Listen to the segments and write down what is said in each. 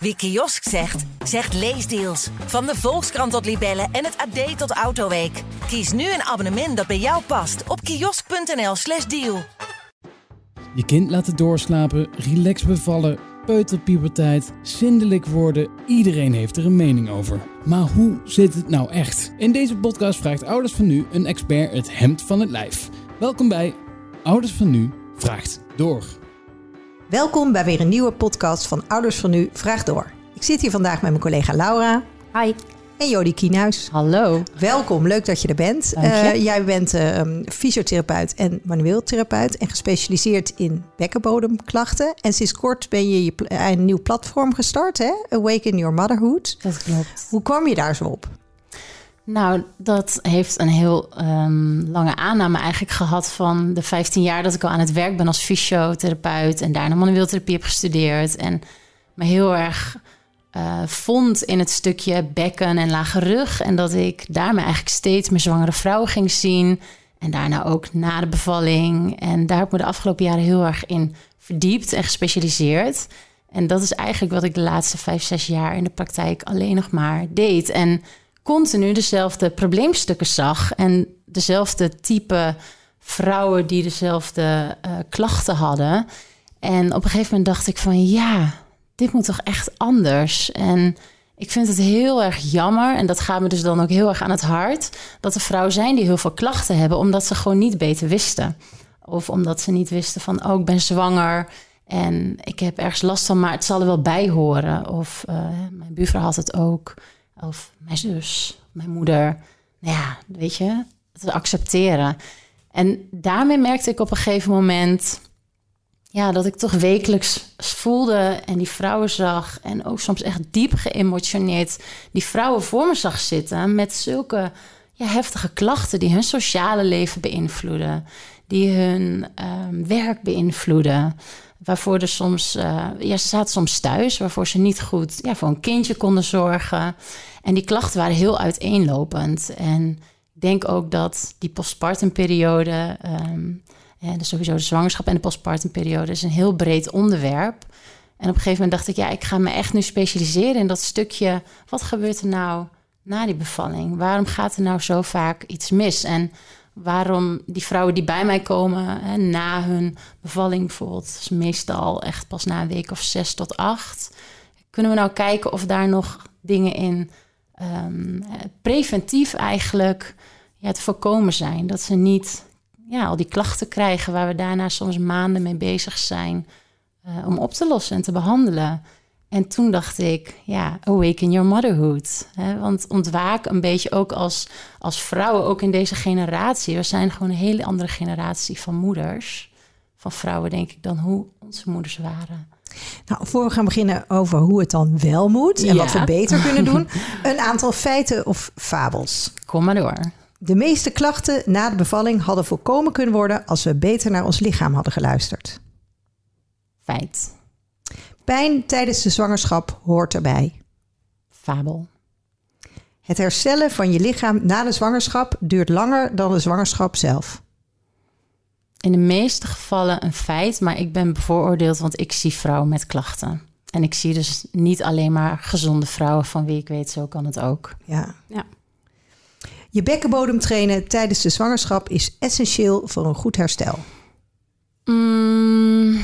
Wie kiosk zegt, zegt leesdeals. Van de Volkskrant tot Libellen en het AD tot Autoweek. Kies nu een abonnement dat bij jou past op kiosk.nl/slash deal. Je kind laten doorslapen, relax bevallen, peuterpuberteit, zindelijk worden. Iedereen heeft er een mening over. Maar hoe zit het nou echt? In deze podcast vraagt Ouders van Nu een expert het hemd van het lijf. Welkom bij Ouders van Nu vraagt door. Welkom bij weer een nieuwe podcast van Ouders van Nu Vraag Door. Ik zit hier vandaag met mijn collega Laura. Hi. En Jody Kienhuis. Hallo. Welkom, leuk dat je er bent. Je. Uh, jij bent uh, fysiotherapeut en manueel therapeut en gespecialiseerd in bekkenbodemklachten. En sinds kort ben je, je een nieuw platform gestart, hè? Awaken Your Motherhood. Dat klopt. Hoe kwam je daar zo op? Nou, dat heeft een heel um, lange aanname eigenlijk gehad van de 15 jaar dat ik al aan het werk ben als fysiotherapeut en daarna manueeltherapie heb gestudeerd en me heel erg uh, vond in het stukje bekken en lage rug en dat ik daarmee eigenlijk steeds meer zwangere vrouwen ging zien en daarna ook na de bevalling en daar heb ik me de afgelopen jaren heel erg in verdiept en gespecialiseerd. En dat is eigenlijk wat ik de laatste vijf, zes jaar in de praktijk alleen nog maar deed. En continu dezelfde probleemstukken zag en dezelfde type vrouwen die dezelfde uh, klachten hadden. En op een gegeven moment dacht ik van ja, dit moet toch echt anders. En ik vind het heel erg jammer, en dat gaat me dus dan ook heel erg aan het hart, dat er vrouwen zijn die heel veel klachten hebben, omdat ze gewoon niet beter wisten. Of omdat ze niet wisten van, oh, ik ben zwanger en ik heb ergens last van, maar het zal er wel bij horen. Of uh, mijn buurvrouw had het ook. Of mijn zus, mijn moeder. Nou ja, weet je, het accepteren. En daarmee merkte ik op een gegeven moment... Ja, dat ik toch wekelijks voelde en die vrouwen zag... en ook soms echt diep geëmotioneerd die vrouwen voor me zag zitten... met zulke ja, heftige klachten die hun sociale leven beïnvloeden... die hun um, werk beïnvloeden waarvoor er soms, uh, ja, ze zaten soms thuis, waarvoor ze niet goed ja, voor een kindje konden zorgen. En die klachten waren heel uiteenlopend. En ik denk ook dat die postpartumperiode, um, ja, dus sowieso de zwangerschap en de postpartumperiode, is een heel breed onderwerp. En op een gegeven moment dacht ik, ja, ik ga me echt nu specialiseren in dat stukje. Wat gebeurt er nou na die bevalling? Waarom gaat er nou zo vaak iets mis? En waarom die vrouwen die bij mij komen hè, na hun bevalling bijvoorbeeld, meestal echt pas na een week of zes tot acht. Kunnen we nou kijken of daar nog dingen in um, preventief eigenlijk ja, te voorkomen zijn? Dat ze niet ja, al die klachten krijgen waar we daarna soms maanden mee bezig zijn uh, om op te lossen en te behandelen. En toen dacht ik, ja, awaken your motherhood. Hè? Want ontwaak een beetje ook als, als vrouwen, ook in deze generatie. We zijn gewoon een hele andere generatie van moeders. Van vrouwen, denk ik, dan hoe onze moeders waren. Nou, voor we gaan beginnen over hoe het dan wel moet en Ja. wat we beter kunnen doen, een aantal feiten of fabels. Kom maar door. De meeste klachten na de bevalling hadden voorkomen kunnen worden als we beter naar ons lichaam hadden geluisterd. Feit. Pijn tijdens de zwangerschap hoort erbij. Fabel. Het herstellen van je lichaam na de zwangerschap duurt langer dan de zwangerschap zelf. In de meeste gevallen een feit, maar ik ben bevooroordeeld, want ik zie vrouwen met klachten. En ik zie dus niet alleen maar gezonde vrouwen van wie ik weet, zo kan het ook. Ja. Ja. Je bekkenbodem trainen tijdens de zwangerschap is essentieel voor een goed herstel. Mm,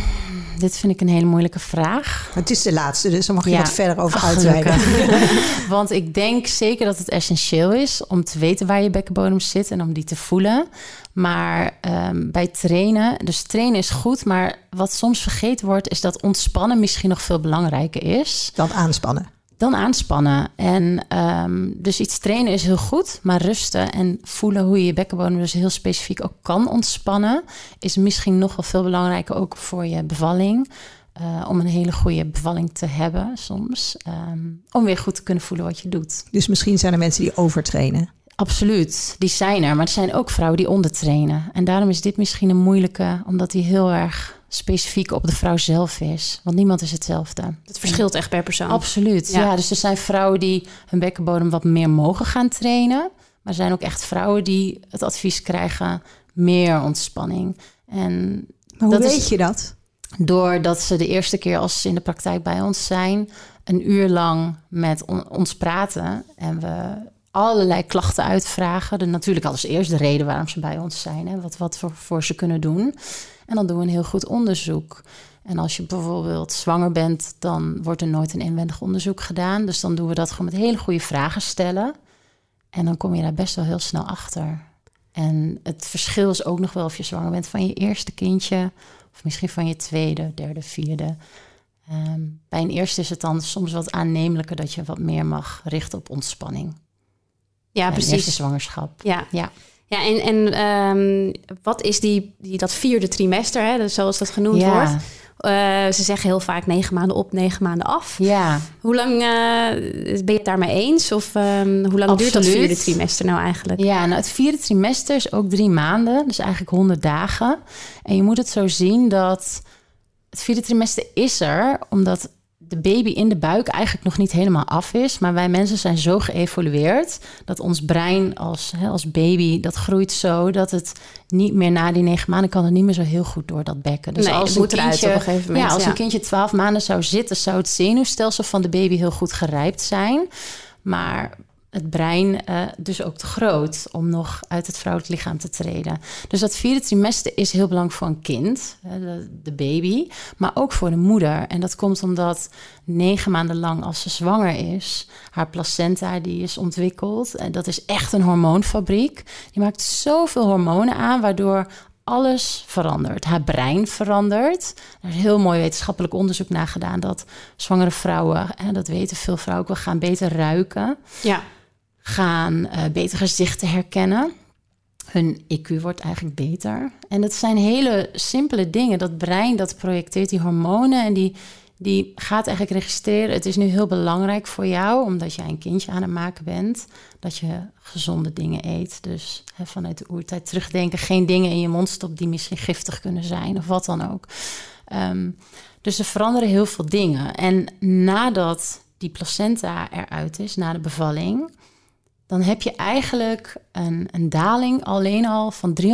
dit vind ik een hele moeilijke vraag. Het is de laatste, dus daar mag je Ja. wat verder over Ach, gelukkig. Want ik denk zeker dat het essentieel is om te weten waar je bekkenbodem zit en om die te voelen. Maar ehm, bij trainen, dus trainen is goed, maar wat soms vergeten wordt, is dat ontspannen misschien nog veel belangrijker is Dan aanspannen. Dan aanspannen. En ehm, dus iets trainen is heel goed, maar rusten en voelen hoe je je bekkenbodem dus heel specifiek ook kan ontspannen, is misschien nog wel veel belangrijker ook voor je bevalling. Eh, om een hele goede bevalling te hebben soms. Ehm, om weer goed te kunnen voelen wat je doet. Dus misschien zijn er mensen die overtrainen. Absoluut, die zijn er. Maar er zijn ook vrouwen die ondertrainen. En daarom is dit misschien een moeilijke, omdat die heel erg specifiek op de vrouw zelf is. Want niemand is hetzelfde. Het verschilt echt per persoon. Absoluut. Ja. Ja. dus er zijn vrouwen die hun bekkenbodem wat meer mogen gaan trainen. Maar er zijn ook echt vrouwen die het advies krijgen meer ontspanning. En Maar hoe Dat is- weet je dat? doordat ze de eerste keer als ze in de praktijk bij ons zijn, een uur lang met ons praten. En we allerlei klachten uitvragen. De, natuurlijk als eerst de reden waarom ze bij ons zijn. Hè, wat, wat voor, voor ze kunnen doen. En dan doen we een heel goed onderzoek. En als je bijvoorbeeld zwanger bent, dan wordt er nooit een inwendig onderzoek gedaan. Dus dan doen we dat gewoon met hele goede vragen stellen. En dan kom je daar best wel heel snel achter. En het verschil is ook nog wel of je zwanger bent van je eerste kindje, of misschien van je tweede, derde, vierde. Ehm, bij een eerste is het dan soms wat aannemelijker dat je wat meer mag richten op ontspanning. Ja, Bij precies. eerste zwangerschap. Ja, Ja. Ja en, en ehm, wat is die, die, dat vierde trimester, hè, dus zoals dat genoemd Ja. wordt? Eh, ze zeggen heel vaak negen maanden op, negen maanden af. Ja, Hoe lang eh, ben je het daarmee eens? Of ehm, hoe lang duurt dat vierde trimester nou eigenlijk? Ja, nou het vierde trimester is ook drie maanden, dus eigenlijk 100 dagen. En je moet het zo zien dat het vierde trimester is er omdat de baby in de buik eigenlijk nog niet helemaal af is. Maar wij mensen zijn zo geëvolueerd dat ons brein als, hè, als baby, dat groeit zo dat het niet meer na die negen maanden kan het niet meer zo heel goed door dat bekken. Dus Nee, als een moet kindje, op een gegeven moment, Ja, als ja. een kindje 12 maanden zou zitten, zou het zenuwstelsel van de baby heel goed gerijpt zijn. Maar het brein eh, dus ook te groot om nog uit het vrouwelijk lichaam te treden. Dus dat vierde trimester is heel belangrijk voor een kind, de, de baby, maar ook voor de moeder. En dat komt omdat negen maanden lang als ze zwanger is, haar placenta die is ontwikkeld. En dat is echt een hormoonfabriek. Die maakt zoveel hormonen aan, waardoor alles verandert. Haar brein verandert. Er is heel mooi wetenschappelijk onderzoek naar gedaan dat zwangere vrouwen, en dat weten veel vrouwen ook wel, gaan beter ruiken Ja. Gaan eh, beter gezichten herkennen. Hun IQ wordt eigenlijk beter. En dat zijn hele simpele dingen. Dat brein dat projecteert die hormonen en die, die gaat eigenlijk registreren. Het is nu heel belangrijk voor jou, omdat jij een kindje aan het maken bent, dat je gezonde dingen eet. Dus hè, vanuit de oertijd terugdenken, geen dingen in je mond stopt die misschien giftig kunnen zijn of wat dan ook. Ehm, dus er veranderen heel veel dingen. En nadat die placenta eruit is, na de bevalling, dan heb je eigenlijk een, een daling alleen al van 300%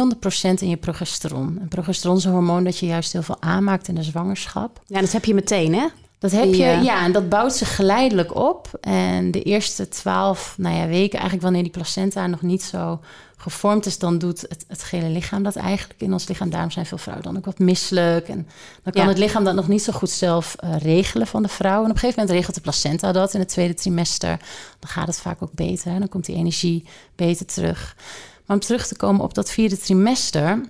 in je progesteron. En progesteron is een hormoon dat je juist heel veel aanmaakt in de zwangerschap. ja, dat heb je meteen, hè? Dat heb je, eh, ja, en dat bouwt zich geleidelijk op. En de eerste twaalf nou ja, weken, eigenlijk wanneer die placenta nog niet zo gevormd is, dan doet het, het gele lichaam dat eigenlijk in ons lichaam. Daarom zijn veel vrouwen dan ook wat misselijk. En dan kan Ja. het lichaam dat nog niet zo goed zelf eh, regelen van de vrouw. En op een gegeven moment regelt de placenta dat in het tweede trimester. Dan gaat het vaak ook beter. Hè? Dan komt die energie beter terug. Maar om terug te komen op dat vierde trimester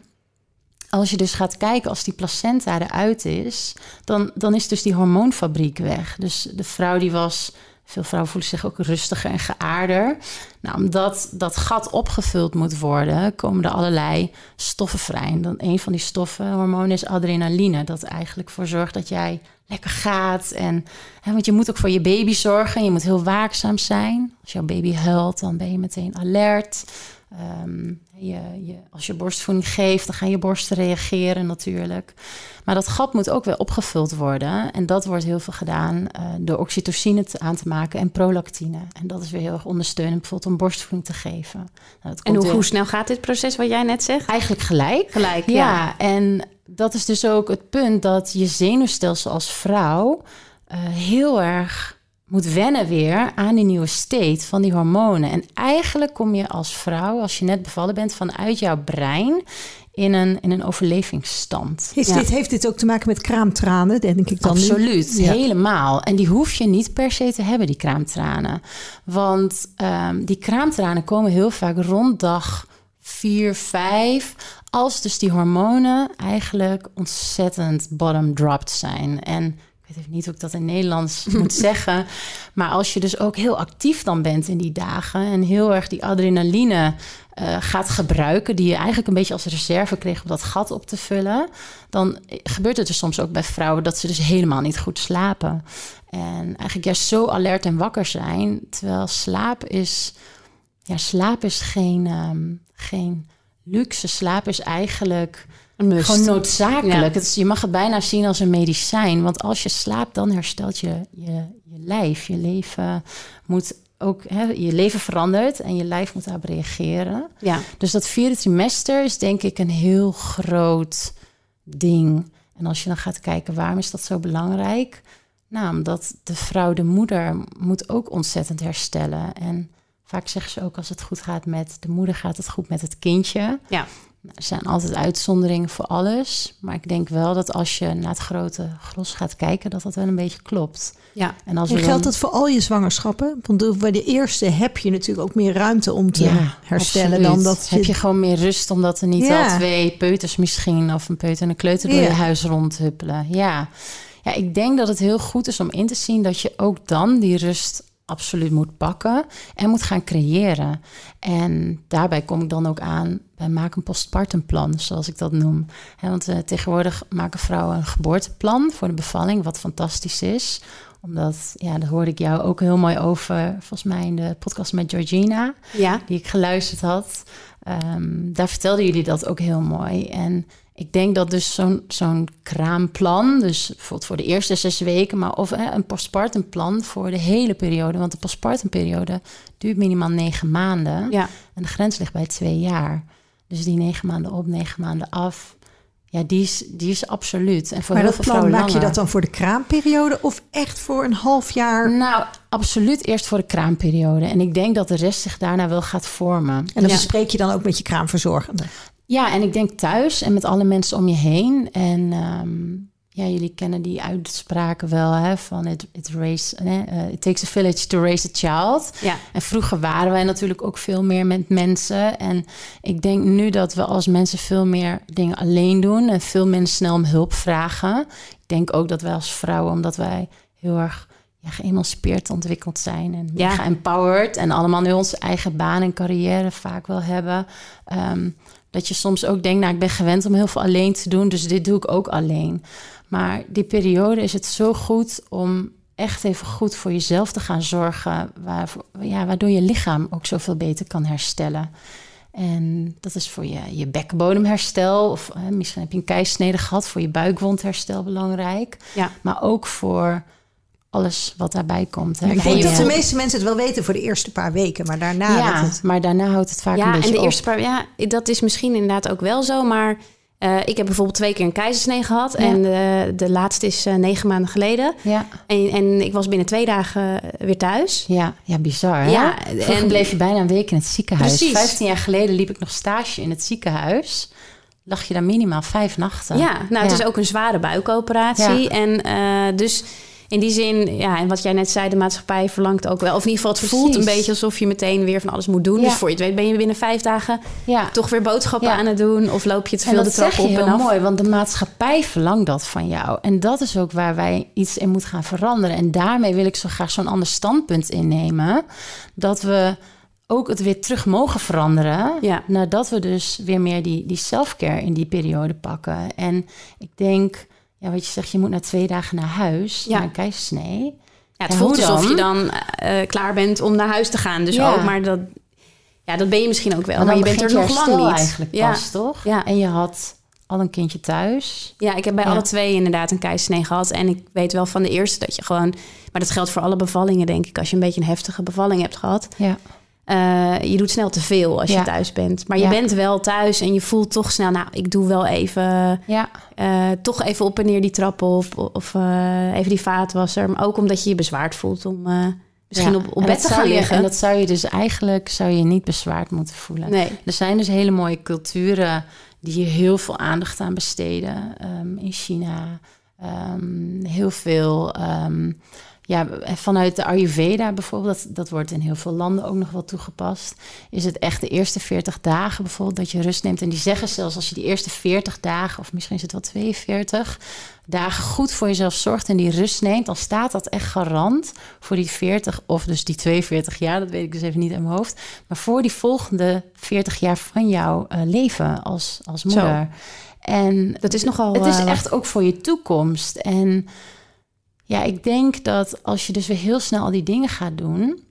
als je dus gaat kijken, als die placenta eruit is, dan, dan is dus die hormoonfabriek weg. Dus de vrouw die was, veel vrouwen voelen zich ook rustiger en geaarder. Nou, omdat dat gat opgevuld moet worden, komen er allerlei stoffen vrij. En dan een van die stoffen, hormonen, is adrenaline. Dat eigenlijk voor zorgt dat jij lekker gaat. En, hè, want je moet ook voor je baby zorgen. Je moet heel waakzaam zijn. Als jouw baby huilt, dan ben je meteen alert. Ehm, je, je, als je borstvoeding geeft, dan gaan je borsten reageren natuurlijk. Maar dat gat moet ook weer opgevuld worden. En dat wordt heel veel gedaan eh, door oxytocine te, aan te maken en prolactine. En dat is weer heel erg ondersteunend, bijvoorbeeld om borstvoeding te geven. Nou, dat En hoe, weer- hoe snel gaat dit proces wat jij net zegt? Eigenlijk gelijk. Gelijk, ja. ja. En dat is dus ook het punt dat je zenuwstelsel als vrouw eh, heel erg moet wennen weer aan die nieuwe state van die hormonen. En eigenlijk kom je als vrouw, als je net bevallen bent, vanuit jouw brein in een, in een overlevingsstand. Is Ja. dit, heeft dit ook te maken met kraamtranen, denk ik dan nu? Absoluut, Ja. helemaal. En die hoef je niet per se te hebben, die kraamtranen. Want ehm, die kraamtranen komen heel vaak rond dag 4, 5. Als dus die hormonen eigenlijk ontzettend bottom-dropped zijn. En weet even niet hoe ik dat in Nederlands moet zeggen. Maar als je dus ook heel actief dan bent in die dagen... en heel erg die adrenaline eh, gaat gebruiken... die je eigenlijk een beetje als reserve kreeg om dat gat op te vullen... dan gebeurt het er soms ook bij vrouwen dat ze dus helemaal niet goed slapen. En eigenlijk juist zo alert en wakker zijn... terwijl slaap is... Ja, slaap is geen, ehm, geen luxe. Slaap is eigenlijk. Gewoon noodzakelijk. Ja. Het is, je mag het bijna zien als een medicijn. Want als je slaapt, dan herstelt je je, je lijf. Je leven moet ook, hè, je leven verandert en je lijf moet daarop reageren. Ja. Dus dat vierde trimester is denk ik een heel groot ding. En als je dan gaat kijken, waarom is dat zo belangrijk? Nou, omdat de vrouw, de moeder, moet ook ontzettend herstellen. En vaak zeggen ze ook als het goed gaat met de moeder, gaat het goed met het kindje. Ja. Nou, er zijn altijd uitzonderingen voor alles. Maar ik denk wel dat als je naar het grote gros gaat kijken, dat dat wel een beetje klopt. Ja. En als En geldt dan- dat voor al je zwangerschappen? Want bij de eerste heb je natuurlijk ook meer ruimte om te herstellen absoluut. dan dat je... Heb je gewoon meer rust omdat er niet Ja. al twee peuters misschien of een peuter en een kleuter door Ja. je huis rondhuppelen. Ja. ja, ik denk dat het heel goed is om in te zien dat je ook dan die rust absoluut moet pakken en moet gaan creëren. En daarbij kom ik dan ook aan maak een postpartumplan, zoals ik dat noem. Want eh, tegenwoordig maken vrouwen een geboorteplan voor de bevalling, wat fantastisch is omdat, ja, daar hoorde ik jou ook heel mooi over, volgens mij in de podcast met Georgina Ja. die ik geluisterd had. Ehm, daar vertelden jullie dat ook heel mooi. En ik denk dat dus zo'n zo'n kraamplan, dus bijvoorbeeld voor de eerste zes weken, maar of hè, een postpartumplan voor de hele periode. Want de postpartumperiode duurt minimaal negen maanden. Ja. En de grens ligt bij twee jaar. Dus die negen maanden op, negen maanden af. Ja, die is, die is absoluut. En voor maar heel dat veel plan, maak je dat dan voor de kraamperiode of echt voor een half jaar? Nou, absoluut eerst voor de kraamperiode. En ik denk dat de rest zich daarna wel gaat vormen. En dan Ja. bespreek je dan ook met je kraamverzorgende. Ja, en ik denk thuis en met alle mensen om je heen. En ehm, ja, jullie kennen die uitspraken wel, hè, van it, it, raise, eh, it takes a village to raise a child. Ja. En vroeger waren wij natuurlijk ook veel meer met mensen. En ik denk nu dat we als mensen veel meer dingen alleen doen en veel minder snel om hulp vragen. Ik denk ook dat wij als vrouwen, omdat wij heel erg ja, geëmancipeerd ontwikkeld zijn en Ja. geempowered en allemaal nu onze eigen baan en carrière vaak wel hebben. ehm, dat je soms ook denkt, nou, ik ben gewend om heel veel alleen te doen, dus dit doe ik ook alleen. Maar die periode is het zo goed om echt even goed voor jezelf te gaan zorgen, waarvoor, ja, waardoor je lichaam ook zoveel beter kan herstellen. En dat is voor je, je bekkenbodemherstel, of eh, misschien heb je een keisnede gehad, voor je buikwondherstel belangrijk. Ja. Maar ook voor alles wat daarbij komt. Hè. Ik denk dat de meeste mensen het wel weten voor de eerste paar weken, maar daarna ja, dat het... maar daarna houdt het vaak een Ja, beetje en de op. eerste paar, ja, dat is misschien inderdaad ook wel zo, maar eh, ik heb bijvoorbeeld twee keer een keizersnee gehad Ja. en de, de laatste is eh, negen maanden geleden. Ja, En, en ik was binnen twee dagen eh, weer thuis. ja, ja, bizar. Hè? Ja, Vroeger en- bleef je bijna een week in het ziekenhuis. Precies. Vijftien jaar geleden liep ik nog stage in het ziekenhuis. Lag je daar minimaal vijf nachten. Ja, nou, het is ook een zware buikoperatie. Ja. En eh, dus in die zin, ja, en wat jij net zei, de maatschappij verlangt ook wel. Of in ieder geval, het voelt een beetje alsof je meteen weer van alles moet doen. Ja. Dus voor je het weet ben je binnen vijf dagen ja. toch weer boodschappen Ja. aan het doen. Of loop je te veel de trap op en af. mooi, want de maatschappij verlangt dat van jou. En dat is ook waar wij iets in moeten gaan veranderen. En daarmee wil ik zo graag zo'n ander standpunt innemen. Dat we ook het weer terug mogen veranderen. Ja. Nadat we dus weer meer die, die self-care in die periode pakken. En ik denk, ja, wat je zegt, je moet na twee dagen naar huis, Ja. naar een keizersnee. Ja, het Ja, voelt alsof je dan eh, klaar bent om naar huis te gaan. Dus Ja. ook, maar dat, ja, dat ben je misschien ook wel. Maar je bent er nog lang niet. eigenlijk ja. pas, toch? Ja. En je had al een kindje thuis. ja, ik heb bij Ja. alle twee inderdaad een keizersnee gehad. En ik weet wel van de eerste dat je gewoon... Maar dat geldt voor alle bevallingen, denk ik. Als je een beetje een heftige bevalling hebt gehad. Ja. Eh, je doet snel te veel als Ja. je thuis bent. Maar je Ja. bent wel thuis en je voelt toch snel... Nou, ik doe wel even... Ja, eh, toch even op en neer die trap op. Of eh, even die vaatwasser. Maar ook omdat je je bezwaard voelt om misschien op, op bed te gaan je- liggen. En dat zou je dus eigenlijk zou je niet bezwaard moeten voelen. Nee. Er zijn dus hele mooie culturen die hier heel veel aandacht aan besteden. Ehm, in China ehm, heel veel. ehm, ja, vanuit de Ayurveda bijvoorbeeld, dat, dat wordt in heel veel landen ook nog wel toegepast. Is het echt de eerste 40 dagen bijvoorbeeld dat je rust neemt. En die zeggen zelfs als je die eerste 40 dagen, of misschien is het wel 42 dagen goed voor jezelf zorgt en die rust neemt, dan staat dat echt garant voor die 40 of dus die 42 jaar, dat weet ik dus even niet in mijn hoofd, maar voor die volgende 40 jaar van jouw eh, leven als, als moeder. En Dat is nogal... het is eh, echt ook voor je toekomst. En ja, ik denk dat als je dus weer heel snel al die dingen gaat doen,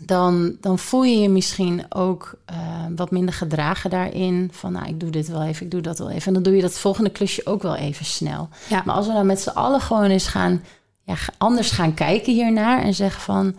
dan, dan voel je je misschien ook eh, wat minder gedragen daarin. Van nou, ik doe dit wel even, ik doe dat wel even. En dan doe je dat volgende klusje ook wel even snel. Ja. Maar als we dan met z'n allen gewoon eens gaan, ja, anders gaan kijken hiernaar en zeggen van,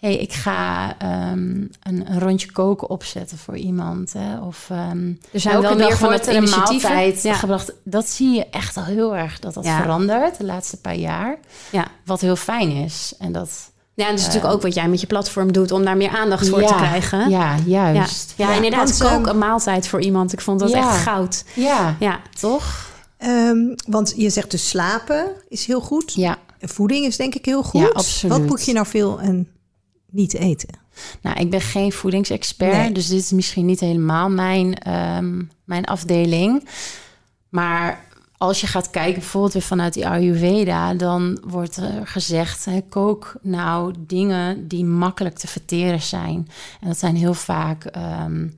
hey, ik ga ehm, een, een rondje koken opzetten voor iemand. Hè? Of um, er zijn wel meer van het Ja. gebracht. Dat zie je echt al heel erg dat dat Ja. verandert de laatste paar jaar. Ja. Wat heel fijn is. En dat Ja, en dat is natuurlijk ook wat jij met je platform doet om daar meer aandacht voor Ja, te krijgen. Ja, ja. juist. Ja, inderdaad. want, kook ehm, een maaltijd voor iemand. Ik vond dat Ja. echt goud. Ja, Ja, toch? Ehm, want je zegt dus slapen is heel goed. Ja. Voeding is denk ik heel goed. Ja, absoluut. Wat moet je nou veel en niet eten? Nou, ik ben geen voedingsexpert, Nee. dus dit is misschien niet helemaal mijn, ehm, mijn afdeling. Maar als je gaat kijken, bijvoorbeeld weer vanuit die Ayurveda, dan wordt er gezegd: hè, kook nou dingen die makkelijk te verteren zijn. En dat zijn heel vaak ehm,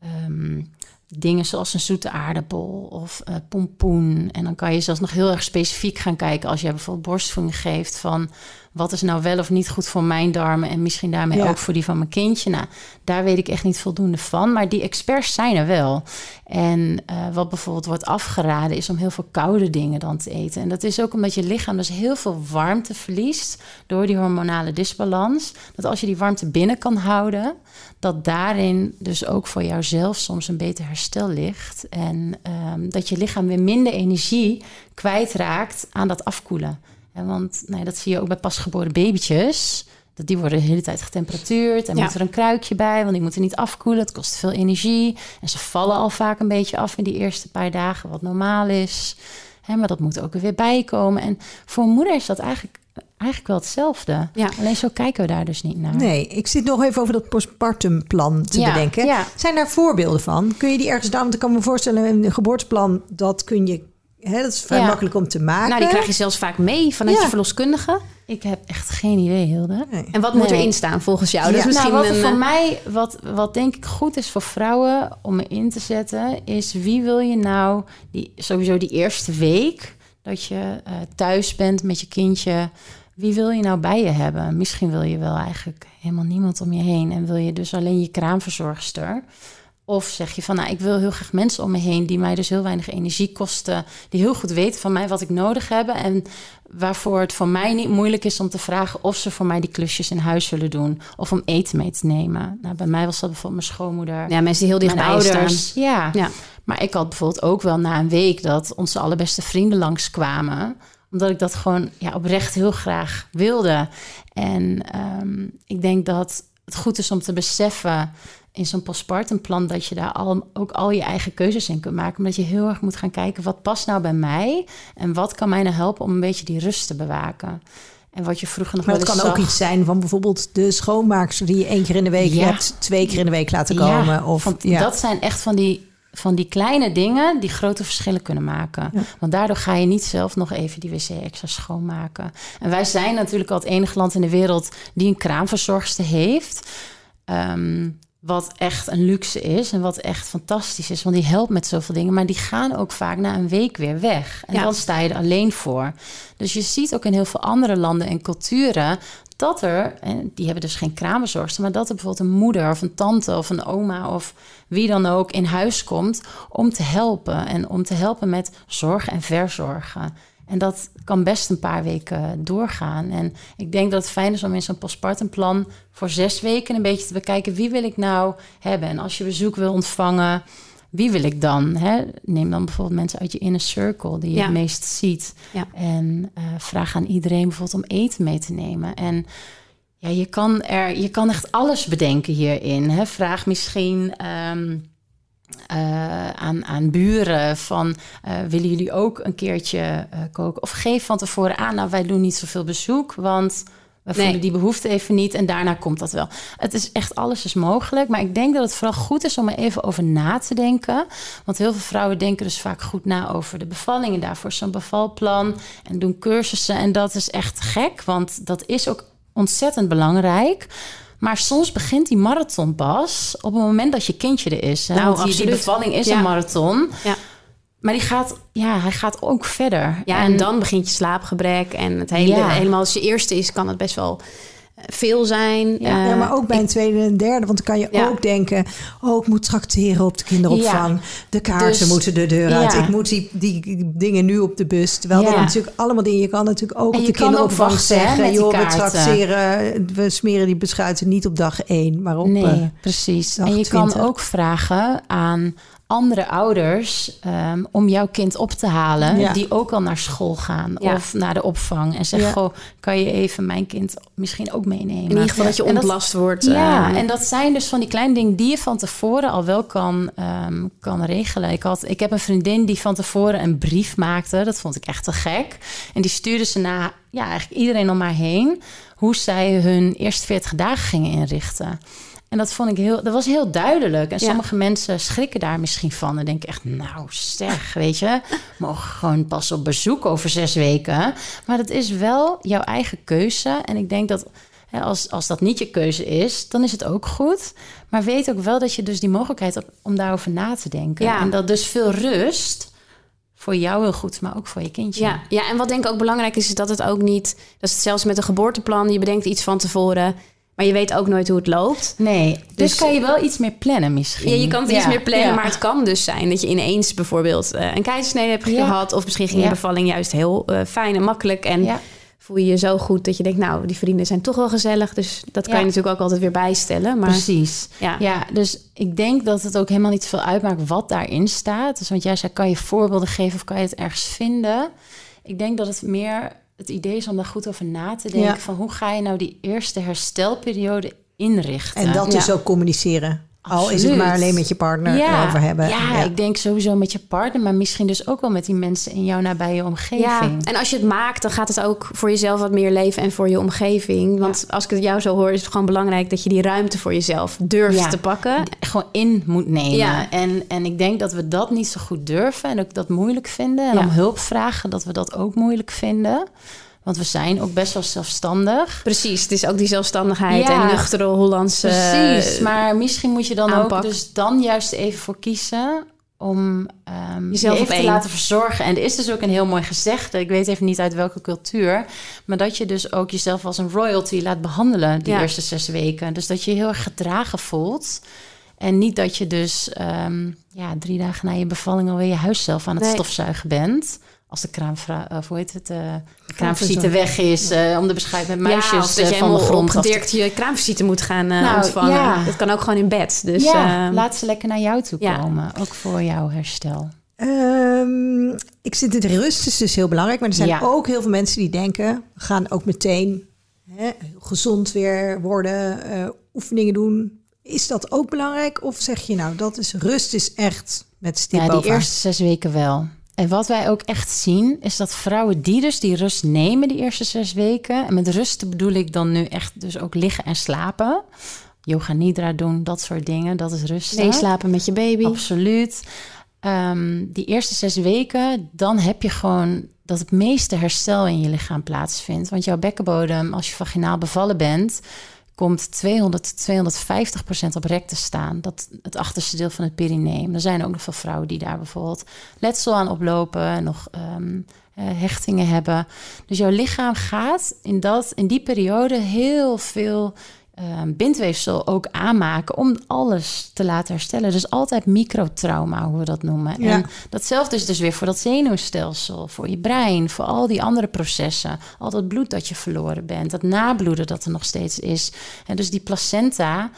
ehm, dingen zoals een zoete aardappel of eh, pompoen. En dan kan je zelfs nog heel erg specifiek gaan kijken als je bijvoorbeeld borstvoeding geeft van wat is nou wel of niet goed voor mijn darmen en misschien daarmee Ja. ook voor die van mijn kindje. Nou, daar weet ik echt niet voldoende van, maar die experts zijn er wel. En eh, wat bijvoorbeeld wordt afgeraden is om heel veel koude dingen dan te eten. En dat is ook omdat je lichaam dus heel veel warmte verliest door die hormonale disbalans. Dat als je die warmte binnen kan houden, dat daarin dus ook voor jouzelf soms een beter herstel ligt. En ehm, dat je lichaam weer minder energie kwijtraakt aan dat afkoelen. Want nee, dat zie je ook bij pasgeboren babytjes. Dat die worden de hele tijd getemperatuurd. En Ja. moet er een kruikje bij, want die moeten niet afkoelen. Het kost veel energie. En ze vallen al vaak een beetje af in die eerste paar dagen, wat normaal is. Hè, maar dat moet ook er weer bijkomen. En voor een moeder is dat eigenlijk, eigenlijk wel hetzelfde. Ja. Alleen zo kijken we daar dus niet naar. Nee, ik zit nog even over dat postpartumplan te Ja, bedenken. ja. Zijn daar voorbeelden van? Kun je die ergens down? Want ik kan me voorstellen, een geboorteplan, dat kun je... Hè, dat is vrij Ja. makkelijk om te maken. nou die krijg je zelfs vaak mee vanuit Ja. je verloskundige. Ik heb echt geen idee, Hilde. Nee. En wat moet Nee. erin staan volgens jou? Dat is Ja. misschien nou, wat een, voor eh, mij, wat, wat denk ik goed is voor vrouwen om erin te zetten, is wie wil je nou, die, sowieso die eerste week dat je eh, thuis bent met je kindje, wie wil je nou bij je hebben? Misschien wil je wel eigenlijk helemaal niemand om je heen en wil je dus alleen je kraamverzorgster. Of zeg je van, nou, ik wil heel graag mensen om me heen die mij dus heel weinig energie kosten, die heel goed weten van mij wat ik nodig heb en waarvoor het voor mij niet moeilijk is om te vragen of ze voor mij die klusjes in huis zullen doen of om eten mee te nemen. Nou, bij mij was dat bijvoorbeeld mijn schoonmoeder, ja, mensen die heel dicht bij staan. ouders. Ja. Ja. maar ik had bijvoorbeeld ook wel na een week dat onze allerbeste vrienden langskwamen omdat ik dat gewoon ja, oprecht heel graag wilde. En ehm, ik denk dat het goed is om te beseffen in zo'n postpartumplan dat je daar al, ook al je eigen keuzes in kunt maken. Omdat je heel erg moet gaan kijken wat past nou bij mij en wat kan mij nou helpen om een beetje die rust te bewaken. En wat je vroeger nog Maar wel het kan ook iets zijn van bijvoorbeeld de schoonmaakster die je één keer in de week Ja. hebt, twee keer in de week laten komen. Ja, of, ja. dat zijn echt van die, van die kleine dingen die grote verschillen kunnen maken. Ja. Want daardoor ga je niet zelf nog even die wc extra schoonmaken. En wij zijn natuurlijk al het enige land in de wereld die een kraamverzorgster heeft. Ehm, wat echt een luxe is en wat echt fantastisch is. Want die helpt met zoveel dingen. Maar die gaan ook vaak na een week weer weg. En Ja. dan sta je er alleen voor. Dus je ziet ook in heel veel andere landen en culturen dat er, en die hebben dus geen kraamverzorgster, maar dat er bijvoorbeeld een moeder of een tante of een oma of wie dan ook in huis komt om te helpen. En om te helpen met zorgen en verzorgen. En dat kan best een paar weken doorgaan. En ik denk dat het fijn is om in zo'n postpartumplan voor zes weken een beetje te bekijken wie wil ik nou hebben. En als je bezoek wil ontvangen, wie wil ik dan? Hè? Neem dan bijvoorbeeld mensen uit je inner circle die je Ja. het meest ziet. Ja. En eh, vraag aan iedereen bijvoorbeeld om eten mee te nemen. En ja, je kan, er, je kan echt alles bedenken hierin. Hè? Vraag misschien ehm, eh, aan, aan buren van... eh, willen jullie ook een keertje eh, koken? Of geef van tevoren aan, nou, wij doen niet zoveel bezoek... want we Nee. voelen die behoefte even niet en daarna komt dat wel. Het is echt, alles is mogelijk. Maar ik denk dat het vooral goed is om er even over na te denken. Want heel veel vrouwen denken dus vaak goed na over de bevalling... en daarvoor zo'n bevalplan en doen cursussen. En dat is echt gek, want dat is ook ontzettend belangrijk... Maar soms begint die marathon pas op het moment dat je kindje er is. Hè? Nou, Want die, die bevalling is Ja. een marathon. Ja. Maar die gaat, ja, hij gaat ook verder. Ja, en, dan begint je slaapgebrek. En het hele, Ja. helemaal als je eerste is, kan het best wel veel zijn. Ja, Ja, Eh, maar ook bij een tweede en derde. Want dan kan je Ja. ook denken... oh, ik moet tracteren op de kinderopvang. De kaarten Dus- moeten de deur uit. Ja. Ik moet die, die, dingen nu op de bus. Terwijl dat Ja. natuurlijk allemaal dingen... je kan natuurlijk ook En op de kinderopvang wachten, zeggen... joh, we tracteren... we smeren die beschuiten niet op dag één... maar op... Nee, eh, precies. En je kan 20. ook vragen aan andere ouders ehm, om jouw kind op te halen, Ja. die ook al naar school gaan Ja. of naar de opvang. En zeg, Ja. goh, kan je even mijn kind misschien ook meenemen? in ieder geval dat je ontlast wordt. Ja, eh, en dat zijn dus van die kleine dingen die je van tevoren al wel kan, ehm, kan regelen. Ik, had, ik heb een vriendin die van tevoren een brief maakte. Dat vond ik echt te gek. En die stuurde ze naar ja, eigenlijk iedereen om maar heen. Hoe zij hun eerste 40 dagen gingen inrichten. En dat vond ik heel, dat was heel duidelijk. En Ja. sommige mensen schrikken daar misschien van. En denken echt, nou zeg, weet je, mogen gewoon pas op bezoek over zes weken. Maar dat is wel jouw eigen keuze. En ik denk dat hè, als, als dat niet je keuze is, dan is het ook goed. Maar weet ook wel dat je dus die mogelijkheid hebt om daarover na te denken. Ja. En dat dus veel rust voor jou heel goed, maar ook voor je kindje. Ja, ja, en wat denk ik ook belangrijk is, is dat het ook niet... Dat is hetzelfde met een geboorteplan. Je bedenkt iets van tevoren, maar je weet ook nooit hoe het loopt. Nee, dus, Dus- kan je wel iets meer plannen misschien. Ja, je kan het iets meer plannen, ja. maar het kan dus zijn dat je ineens bijvoorbeeld eh, een keizersnede hebt gehad. Of misschien ging je bevalling juist heel eh, fijn en makkelijk. En voel je je zo goed dat je denkt, nou, die vrienden zijn toch wel gezellig. Dus dat kan Ja. je natuurlijk ook altijd weer bijstellen. Maar Precies. ja. Ja, dus ik denk dat het ook helemaal niet veel uitmaakt wat daarin staat. Dus want jij zei, kan je voorbeelden geven of kan je het ergens vinden? Ik denk dat het meer het idee is om daar goed over na te denken. Ja. Van hoe ga je nou die eerste herstelperiode inrichten? en dat dus ook communiceren. Al is het maar alleen met je partner erover hebben. Ja, ik denk sowieso met je partner, maar misschien dus ook wel met die mensen in jouw nabije omgeving. Ja, en als je het maakt, dan gaat het ook voor jezelf wat meer leven en voor je omgeving. Want als ik het jou zo hoor, is het gewoon belangrijk dat je die ruimte voor jezelf durft Ja. te pakken. gewoon in moet nemen. Ja. En, en ik denk dat we dat niet zo goed durven en ook dat moeilijk vinden. En Ja. om hulp vragen, dat we dat ook moeilijk vinden. Want we zijn ook best wel zelfstandig. Precies, het is ook die zelfstandigheid Ja. en nuchtere Hollandse... Precies, maar misschien moet je dan aanpak. ook dus dan juist even voor kiezen om ehm Jezelf je even te laten verzorgen. En er is dus ook een heel mooi gezegde. Ik weet even niet uit welke cultuur, maar dat je dus ook jezelf als een royalty laat behandelen die Ja. eerste zes weken. Dus dat je je heel erg gedragen voelt. En niet dat je dus ehm, ja, drie dagen na je bevalling alweer je huis zelf aan het Nee. stofzuigen bent. Als de kraamvra of hoe heet het, eh, de kraamvisite weg is, eh, om de beschuit met muisjes ja, of dat eh, je van de helemaal grond af te opgedirkt je kraamvisite moet gaan eh, Nou, ontvangen. ja. Dat kan ook gewoon in bed. Dus ja, eh, laat ze lekker naar jou toe ja. komen. Ook voor jouw herstel. Ehm, ik zit in de rust, is dus heel belangrijk. Maar er zijn Ja. ook heel veel mensen die denken... we gaan ook meteen hè, gezond weer worden, eh, oefeningen doen. Is dat ook belangrijk? Of zeg je nou, dat is rust is echt met stip Ja, die eerste zes weken wel. En wat wij ook echt zien, is dat vrouwen die dus die rust nemen, die eerste zes weken. En met rust bedoel ik dan nu echt dus ook liggen en slapen. Yoga nidra doen, dat soort dingen, dat is rust. meeslapen met je baby. Absoluut. Ehm, die eerste zes weken, dan heb je gewoon dat het meeste herstel in je lichaam plaatsvindt. Want jouw bekkenbodem, als je vaginaal bevallen bent, komt 200 tot 250 procent op rek te staan. Dat het achterste deel van het perineum. Er zijn ook nog veel vrouwen die daar bijvoorbeeld letsel aan oplopen, nog ehm, eh, hechtingen hebben. Dus jouw lichaam gaat in, dat, in die periode heel veel ehm, bindweefsel ook aanmaken om alles te laten herstellen. Dus altijd microtrauma, hoe we dat noemen. Ja. En datzelfde is dus weer voor dat zenuwstelsel, voor je brein, voor al die andere processen. Al dat bloed dat je verloren bent, dat nabloeden dat er nog steeds is. En dus die placenta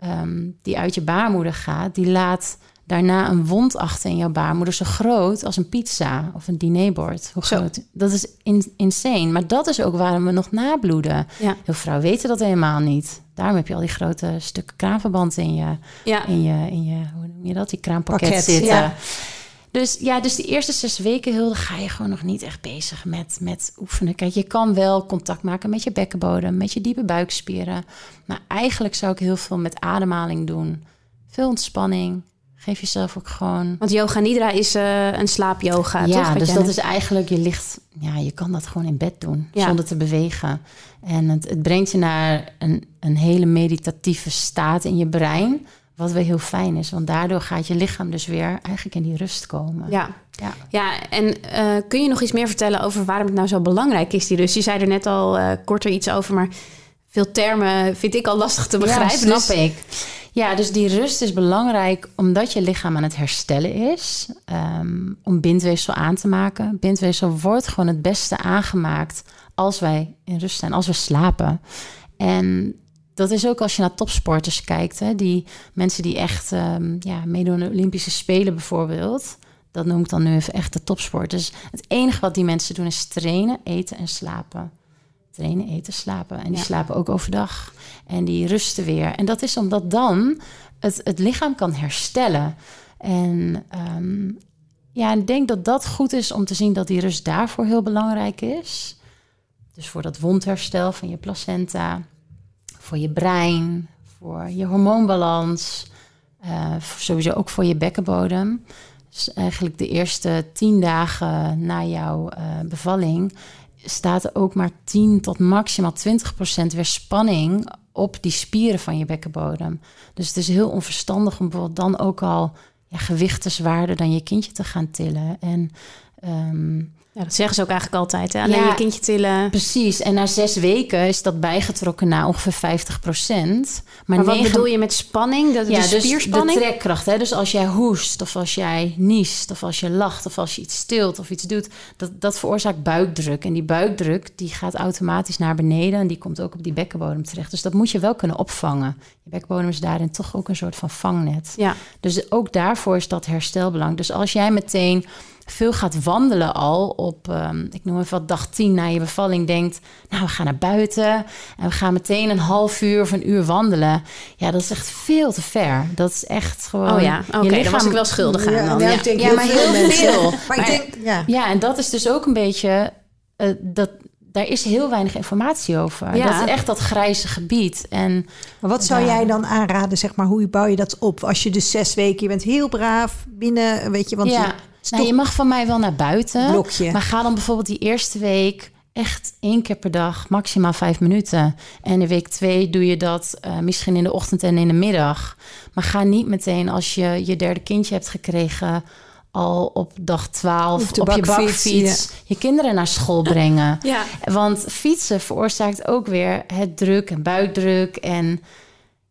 ehm, die uit je baarmoeder gaat, die laat daarna een wond achter in jouw baarmoeder zo groot als een pizza of een dinerbord. Hoe Zo. groot? Dat is in, insane. Maar dat is ook waarom we nog nabloeden. Ja. Heel vrouwen weten dat helemaal niet. Daarom heb je al die grote stukken kraamverband in je, Ja. in je, in je hoe noem je dat, die kraampakket Pakket, zitten. ja. Dus ja, dus die eerste zes weken, Hilde, ga je gewoon nog niet echt bezig met, met oefenen. Kijk, je kan wel contact maken met je bekkenbodem, met je diepe buikspieren. Maar eigenlijk zou ik heel veel met ademhaling doen. Veel ontspanning. Geef jezelf ook gewoon Want yoga nidra is eh, een slaapyoga, ja, dus dat is eigenlijk, je ligt, ja, je kan dat gewoon in bed doen, Ja. zonder te bewegen. En het, het brengt je naar een, een hele meditatieve staat in je brein, wat wel heel fijn is, want daardoor gaat je lichaam dus weer eigenlijk in die rust komen. Ja. Ja. Ja, en eh, kun je nog iets meer vertellen over waarom het nou zo belangrijk is, die rust? Je zei er net al eh, korter iets over, maar veel termen vind ik al lastig te begrijpen. Ja, snap dus- ik. Ja, dus die rust is belangrijk omdat je lichaam aan het herstellen is. ehm, om bindweefsel aan te maken. Bindweefsel wordt gewoon het beste aangemaakt als wij in rust zijn, als we slapen. En dat is ook als je naar topsporters kijkt. Hè, die mensen die echt ehm, ja, meedoen aan de Olympische Spelen bijvoorbeeld. Dat noem ik dan nu even echt de topsporters. Het enige wat die mensen doen is trainen, eten en slapen. Trainen, eten, slapen. En die Ja. slapen ook overdag. En die rusten weer. En dat is omdat dan het, het lichaam kan herstellen. En ehm, ja, ik denk dat dat goed is om te zien dat die rust daarvoor heel belangrijk is. Dus voor dat wondherstel van je placenta, voor je brein, voor je hormoonbalans, eh, sowieso ook voor je bekkenbodem. Dus eigenlijk de eerste tien dagen na jouw eh, bevalling staat er ook maar 10 tot maximaal 20 procent weer spanning op die spieren van je bekkenbodem. Dus het is heel onverstandig om bijvoorbeeld dan ook al ja, gewichten zwaarder dan je kindje te gaan tillen. En ehm, Ja, dat zeggen ze ook eigenlijk altijd. Hè? Alleen Ja. je kindje tillen. precies, en na zes weken is dat bijgetrokken naar ongeveer 50 procent. Maar wat bedoel je met spanning? Dat, ja, de dus spierspanning? de trekkracht. Hè? Dus als jij hoest, of als jij niest, of als je lacht, of als je iets stilt of iets doet, dat, dat veroorzaakt buikdruk. En die buikdruk die gaat automatisch naar beneden en die komt ook op die bekkenbodem terecht. Dus dat moet je wel kunnen opvangen. Je bekkenbodem is daarin toch ook een soort van vangnet. Ja. Dus ook daarvoor is dat herstel belangrijk. Dus als jij meteen veel gaat wandelen al op, ehm, ik noem even wat, dag 10 na je bevalling, denkt, nou, we gaan naar buiten en we gaan meteen een half uur of een uur wandelen. Ja, dat is echt veel te ver. Dat is echt gewoon. Oh ja, je oké, dan lichaam- was ik wel schuldig aan Ja, dan. Ja. ik denk Ja, heel maar heel veel. Maar, Maar- ik denk, ja. Ja, en dat is dus ook een beetje. eh, dat, daar is heel weinig informatie over. Ja. Dat is echt dat grijze gebied. En Maar wat zou Ja. jij dan aanraden, zeg maar, hoe bouw je dat op? Als je dus zes weken, je bent heel braaf binnen, weet je, want ja, je, nou, toch je mag van mij wel naar buiten. blokje. Maar ga dan bijvoorbeeld die eerste week echt één keer per dag, maximaal vijf minuten. En in week twee doe je dat eh, misschien in de ochtend en in de middag. Maar ga niet meteen als je je derde kindje hebt gekregen... al op dag 12 Op je bakfiets, je kinderen naar school brengen. Ja. Want fietsen veroorzaakt ook weer het druk en buikdruk. En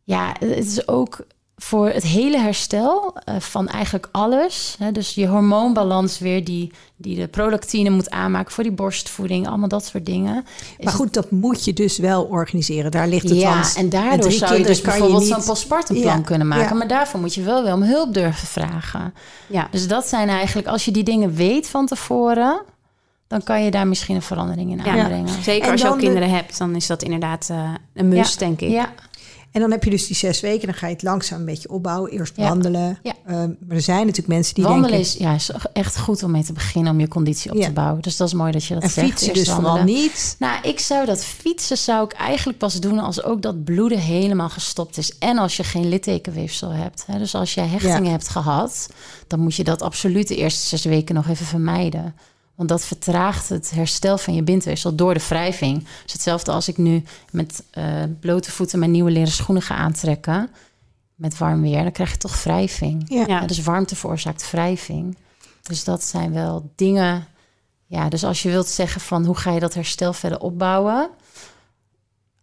ja, het is ook voor het hele herstel eh, van eigenlijk alles. Hè, dus je hormoonbalans weer, die, die de prolactine moet aanmaken voor die borstvoeding, allemaal dat soort dingen. Maar goed, dat moet je dus wel organiseren. Daar ligt het ja, want en daardoor zou je dus bijvoorbeeld niet- zo'n postpartumplan Ja, kunnen maken. ja. Maar daarvoor moet je wel weer om hulp durven vragen. Ja. Dus dat zijn eigenlijk, als je die dingen weet van tevoren, dan kan je daar misschien een verandering in Ja. aanbrengen. Zeker En als je ook de- kinderen hebt, dan is dat inderdaad eh, een must, denk ik. Ja, En dan heb je dus die zes weken, dan ga je het langzaam een beetje opbouwen. Eerst wandelen. Ja. Ehm, maar er zijn natuurlijk mensen die wandelen denken... is, ja, is echt goed om mee te beginnen om je conditie op Ja. te bouwen. Dus dat is mooi dat je dat en zegt. fietsen Eerst dus vooral wandelen. niet. Nou, ik zou dat fietsen zou ik eigenlijk pas doen als ook dat bloeden helemaal gestopt is. En als je geen littekenweefsel hebt. Hè. Dus als jij hechtingen hebt gehad, dan moet je dat absoluut de eerste zes weken nog even vermijden. Want dat vertraagt het herstel van je bindweefsel door de wrijving. Dus hetzelfde als ik nu met eh, blote voeten mijn nieuwe leren schoenen ga aantrekken. Met warm weer, dan krijg je toch wrijving. Ja, dus warmte veroorzaakt wrijving. Dus dat zijn wel dingen. Ja, dus als je wilt zeggen van hoe ga je dat herstel verder opbouwen.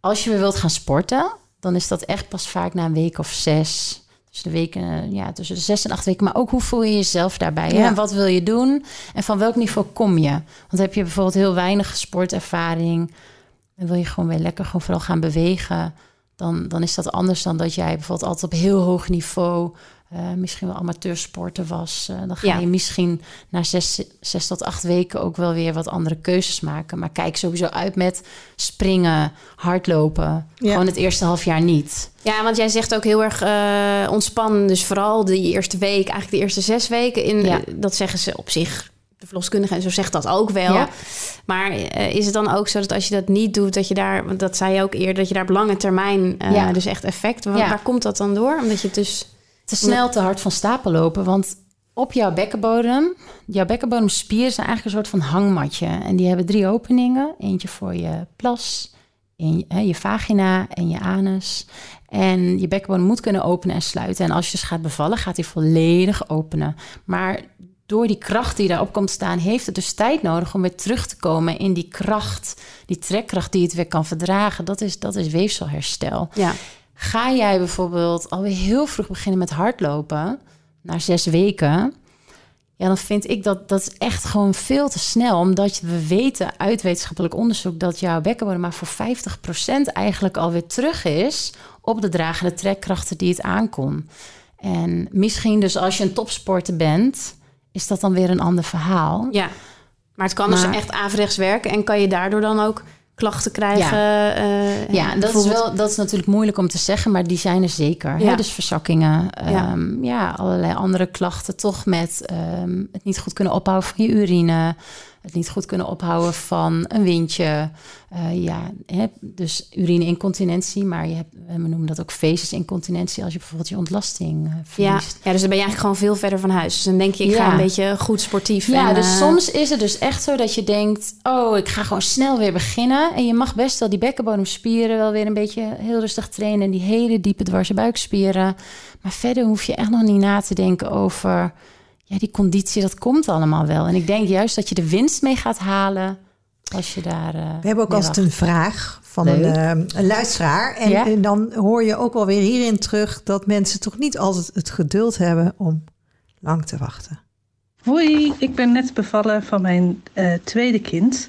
Als je weer wilt gaan sporten, dan is dat echt pas vaak na een week of zes. Dus de weken, eh, ja, tussen de zes en acht weken. Maar ook hoe voel je jezelf daarbij? Ja. En wat wil je doen? En van welk niveau kom je? Want heb je bijvoorbeeld heel weinig sportervaring en wil je gewoon weer lekker gewoon vooral gaan bewegen, dan, dan is dat anders dan dat jij bijvoorbeeld altijd op heel hoog niveau eh, misschien wel amateursporter was. Eh, dan ga Ja. je misschien na zes, zes tot acht weken ook wel weer wat andere keuzes maken. Maar kijk sowieso uit met springen, hardlopen. Ja. Gewoon het eerste half jaar niet. Ja, want jij zegt ook heel erg eh, ontspannen. Dus vooral de eerste week, eigenlijk de eerste zes weken. In, Ja. Dat zeggen ze op zich. De verloskundige en zo zegt dat ook wel. Ja. Maar eh, is het dan ook zo dat als je dat niet doet, dat je daar, want dat zei je ook eerder, dat je daar op lange termijn eh, Ja. dus echt effect. Waar, Ja. waar komt dat dan door? Omdat je het dus. te snel te hard van stapel lopen. Want op jouw bekkenbodem, jouw bekkenbodemspieren zijn eigenlijk een soort van hangmatje. En die hebben drie openingen. Eentje voor je plas, in, hè, je vagina en je anus. En je bekkenbodem moet kunnen openen en sluiten. En als je dus gaat bevallen, gaat hij volledig openen. Maar door die kracht die daarop komt staan, heeft het dus tijd nodig om weer terug te komen in die kracht, die trekkracht die het weer kan verdragen. Dat is, dat is weefselherstel. Ja. Ga jij bijvoorbeeld alweer heel vroeg beginnen met hardlopen, na zes weken, ja, dan vind ik dat dat is echt gewoon veel te snel. Omdat we weten uit wetenschappelijk onderzoek dat jouw bekkenbodem maar voor 50% eigenlijk alweer terug is op de dragende trekkrachten die het aankon. En misschien dus als je een topsporter bent, is dat dan weer een ander verhaal. Ja, maar het kan dus echt averechts werken en kan je daardoor dan ook klachten krijgen. eh, Ja, dat is, wel, dat is natuurlijk moeilijk om te zeggen, maar die zijn er zeker. Hè? Ja. Dus verzakkingen, Ja. ja. ja, allerlei andere klachten. Toch met ehm, het niet goed kunnen ophouden van je urine. Het niet goed kunnen ophouden van een windje. Eh, ja, hè? dus urine-incontinentie, maar je hebt, we noemen dat ook feces-incontinentie... als je bijvoorbeeld je ontlasting eh, ja. verliest. ja, dus dan ben je eigenlijk gewoon veel verder van huis. Dus dan denk je, ik ga een beetje goed sportief. Ja, en, dus eh, soms is het dus echt zo dat je denkt... oh, ik ga gewoon snel weer beginnen. En je mag best wel die bekkenbodemspieren wel weer een beetje heel rustig trainen... en die hele diepe dwarse buikspieren. Maar verder hoef je echt nog niet na te denken over... ja, die conditie, dat komt allemaal wel. En ik denk juist dat je de winst mee gaat halen als je daar... eh, We hebben ook altijd een vraag van een, eh, een luisteraar. En, Ja. en dan hoor je ook wel weer hierin terug dat mensen toch niet altijd het geduld hebben om lang te wachten. Hoi, ik ben net bevallen van mijn eh, tweede kind.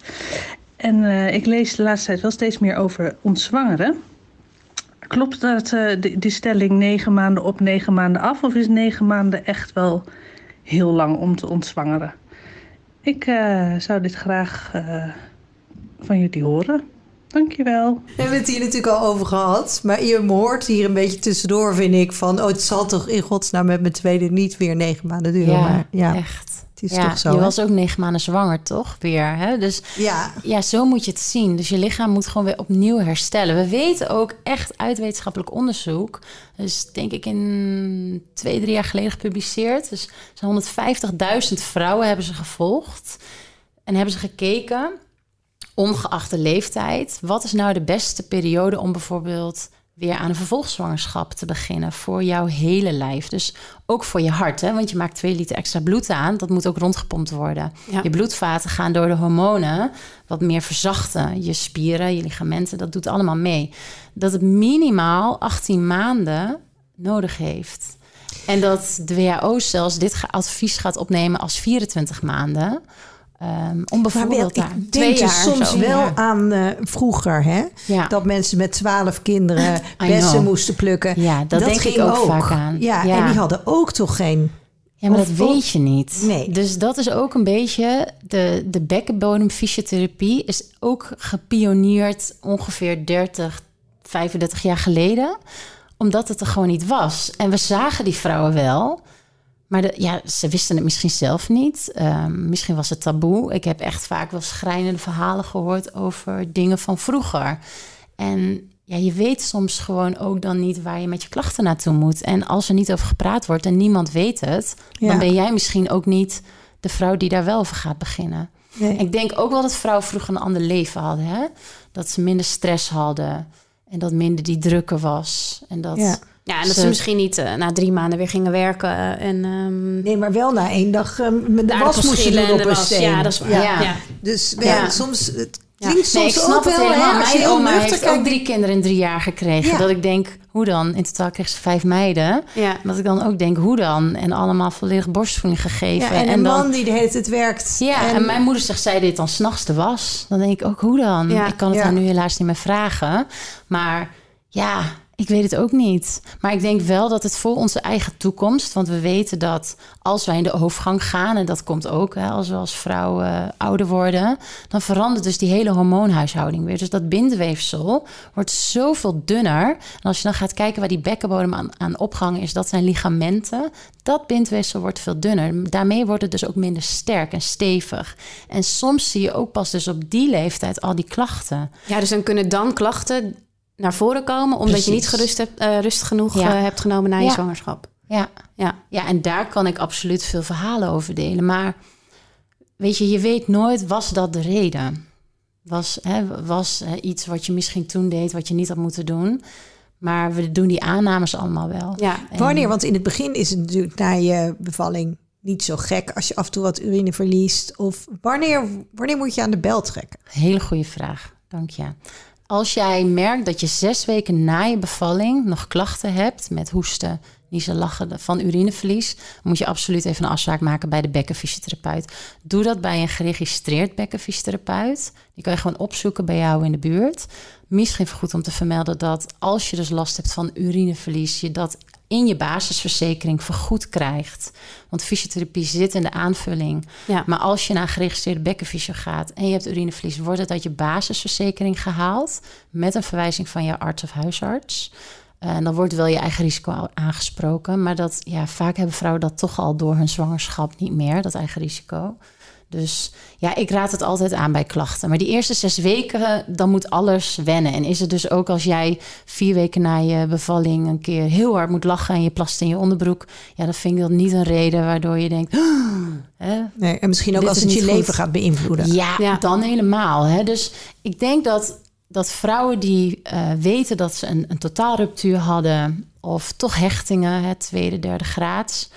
En eh, ik lees de laatste tijd wel steeds meer over ontzwangeren. Klopt dat eh die, die stelling negen maanden op, negen maanden af? Of is negen maanden echt wel heel lang om te ontzwangeren? Ik eh, zou dit graag eh, van jullie horen. Dankjewel. We hebben het hier natuurlijk al over gehad. Maar je hoort hier een beetje tussendoor, vind ik, van... oh, het zal toch in godsnaam met mijn tweede niet weer negen maanden duren. Ja, maar ja, echt. Is ja, toch zo. je hè? was ook negen maanden zwanger, toch? Weer, hè? Dus Ja, Ja, zo moet je het zien. Dus je lichaam moet gewoon weer opnieuw herstellen. We weten ook echt uit wetenschappelijk onderzoek, dus denk ik in twee, drie jaar geleden gepubliceerd. Dus zo'n 150.000 vrouwen hebben ze gevolgd en hebben ze gekeken, ongeacht de leeftijd, wat is nou de beste periode om bijvoorbeeld weer aan een vervolgzwangerschap te beginnen voor jouw hele lijf. Dus ook voor je hart, hè? want je maakt twee liter extra bloed aan. Dat moet ook rondgepompt worden. Ja. Je bloedvaten gaan door de hormonen wat meer verzachten. Je spieren, je ligamenten, dat doet allemaal mee. Dat het minimaal 18 maanden nodig heeft. En dat de WHO zelfs dit advies gaat opnemen als 24 maanden. Ehm, wel, bijvoorbeeld daar ik twee denk jaar soms zo. wel Ja. aan eh, vroeger, hè? Ja. Dat mensen met twaalf kinderen bessen moesten plukken. Ja, dat denk ik ging ook vaak aan. Ja, Ja. en die hadden ook toch geen... Ja, maar Of- dat weet je niet. Nee. Dus dat is ook een beetje... De, de bekkenbodemfysiotherapie is ook gepioneerd ongeveer 30, 35 jaar geleden. Omdat het er gewoon niet was. En we zagen die vrouwen wel. Maar de, ja, ze wisten het misschien zelf niet. Ehm, misschien was het taboe. Ik heb echt vaak wel schrijnende verhalen gehoord over dingen van vroeger. En ja, je weet soms gewoon ook dan niet waar je met je klachten naartoe moet. En als er niet over gepraat wordt en niemand weet het, Ja. dan ben jij misschien ook niet de vrouw die daar wel over gaat beginnen. Nee. Ik denk ook wel dat vrouwen vroeger een ander leven hadden. Hè? Dat ze minder stress hadden. En dat minder die drukken was. En dat, Ja. Ja, en dat Ze- ze misschien niet eh, na drie maanden weer gingen werken. en ehm Nee, maar wel na één dag met de was moesten doen op een steen. Ja, dat is waar. Ja. Ja. Ja. Dus ja, Ja. soms... Het Ja. klinkt Nee, soms ik snap ook het wel, helemaal. hè, als je Mijn heel oma nuchter heeft ook drie kinderen in drie jaar gekregen. Ja. Dat ik denk, hoe dan? In totaal kreeg ze vijf meiden. Ja. Dat ik dan ook denk, hoe dan? En allemaal volledig borstvoeding gegeven. Ja, en een dan, man die de hele tijd werkt. Ja, en, mijn moeder zegt, zij dit dan s'nachts de was. Dan denk ik ook, hoe dan? Ja. Ik kan het Ja. haar nu helaas niet meer vragen. Maar ja, ik weet het ook niet. Maar ik denk wel dat het voor onze eigen toekomst... want we weten dat als wij in de overgang gaan... en dat komt ook hè, als we als vrouw eh, ouder worden... dan verandert dus die hele hormoonhuishouding weer. Dus dat bindweefsel wordt zoveel dunner. En als je dan gaat kijken waar die bekkenbodem aan, aan opgehangen is... dat zijn ligamenten. Dat bindweefsel wordt veel dunner. Daarmee wordt het dus ook minder sterk en stevig. En soms zie je ook pas dus op die leeftijd al die klachten. ja, dus dan kunnen dan klachten naar voren komen... omdat je niet gerust hebt, eh, rustig genoeg Ja. eh, hebt genomen na je Ja. zwangerschap. Ja. Ja. ja, en daar kan ik absoluut veel verhalen over delen. Maar weet je, je weet nooit, was dat de reden? Was, hè, was hè, iets wat je misschien toen deed, wat je niet had moeten doen? Maar we doen die aannames allemaal wel. Ja. En- Wanneer? Want in het begin is het natuurlijk na je bevalling niet zo gek als je af en toe wat urine verliest? Of wanneer, wanneer moet je aan de bel trekken? Hele goede vraag, dank je. Als jij merkt dat je zes weken na je bevalling nog klachten hebt met hoesten, niezen, lachen van urineverlies, moet je absoluut even een afspraak maken bij de bekkenfysiotherapeut. Doe dat bij een geregistreerd bekkenfysiotherapeut. Die kan je gewoon opzoeken bij jou in de buurt. Misschien goed om te vermelden dat als je dus last hebt van urineverlies, je dat in je basisverzekering vergoed krijgt. Want fysiotherapie zit in de aanvulling. Ja. Maar als je naar geregistreerde bekkenfysio gaat en je hebt urineverlies, wordt het uit je basisverzekering gehaald met een verwijzing van je arts of huisarts. En dan wordt wel je eigen risico aangesproken. Maar dat, ja, vaak hebben vrouwen dat toch al door hun zwangerschap niet meer, dat eigen risico. Dus ja, ik raad het altijd aan bij klachten. Maar die eerste zes weken, dan moet alles wennen. En is het dus ook als jij vier weken na je bevalling een keer heel hard moet lachen en je plast in je onderbroek. Ja, dan vind ik dat niet een reden waardoor je denkt. hè, Nee, en misschien ook als het je leven goed. gaat beïnvloeden. ja, Ja. dan helemaal. Hè? Dus ik denk dat, dat vrouwen die eh, weten dat ze een, een totaalruptuur hadden... of toch hechtingen, hè, tweede, derde graads...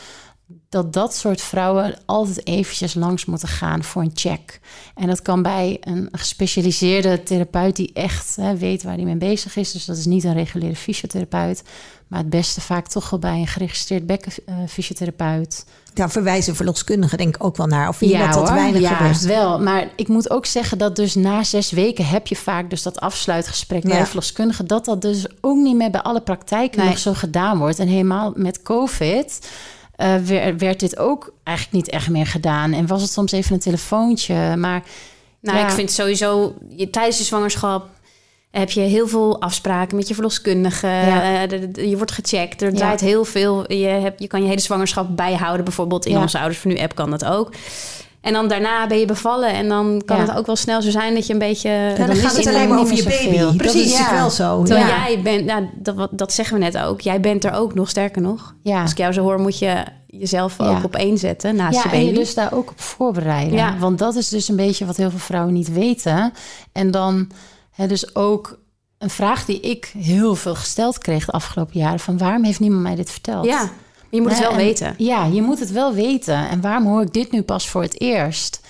dat dat soort vrouwen altijd eventjes langs moeten gaan voor een check. En dat kan bij een gespecialiseerde therapeut... die echt hè, weet waar hij mee bezig is. Dus dat is niet een reguliere fysiotherapeut... maar het beste vaak toch wel bij een geregistreerd bekkenfysiotherapeut... Daar verwijzen verloskundigen denk ik ook wel naar. Of vind je dat dat hoor. weinig ja, gebeurt? wel. Maar ik moet ook zeggen dat dus na zes weken heb je vaak dus dat afsluitgesprek bij Ja. de verloskundige. Dat dat dus ook niet meer bij alle praktijken Nee. nog zo gedaan wordt. En helemaal met COVID eh, werd, werd dit ook eigenlijk niet echt meer gedaan. En was het soms even een telefoontje. Maar Nou, Ja. ik vind sowieso, je, tijdens je zwangerschap heb je heel veel afspraken met je verloskundige. Ja. Eh, je wordt gecheckt. Er Ja. draait heel veel. Je, hebt, je kan je hele zwangerschap bijhouden. Bijvoorbeeld in Ja. onze Ouders voor Nu app kan dat ook. En dan daarna ben je bevallen. En dan kan Ja. het ook wel snel zo zijn dat je een beetje... Ja, dan gaat het alleen maar over je baby. zoveel. Dat Precies, is ja. wel zo. Terwijl Ja. jij bent, nou, dat, dat zeggen we net ook. Jij bent er ook nog, sterker nog. ja. Als ik jou zo hoor, moet je jezelf ook op één zetten naast je Ja, en baby. je dus daar ook op voorbereiden. Ja. Want dat is dus een beetje wat heel veel vrouwen niet weten. En dan hè, dus ook een vraag die ik heel veel gesteld kreeg de afgelopen jaren: van waarom heeft niemand mij dit verteld? Ja, je moet het wel en- weten. Ja, je moet het wel weten. En waarom hoor ik dit nu pas voor het eerst?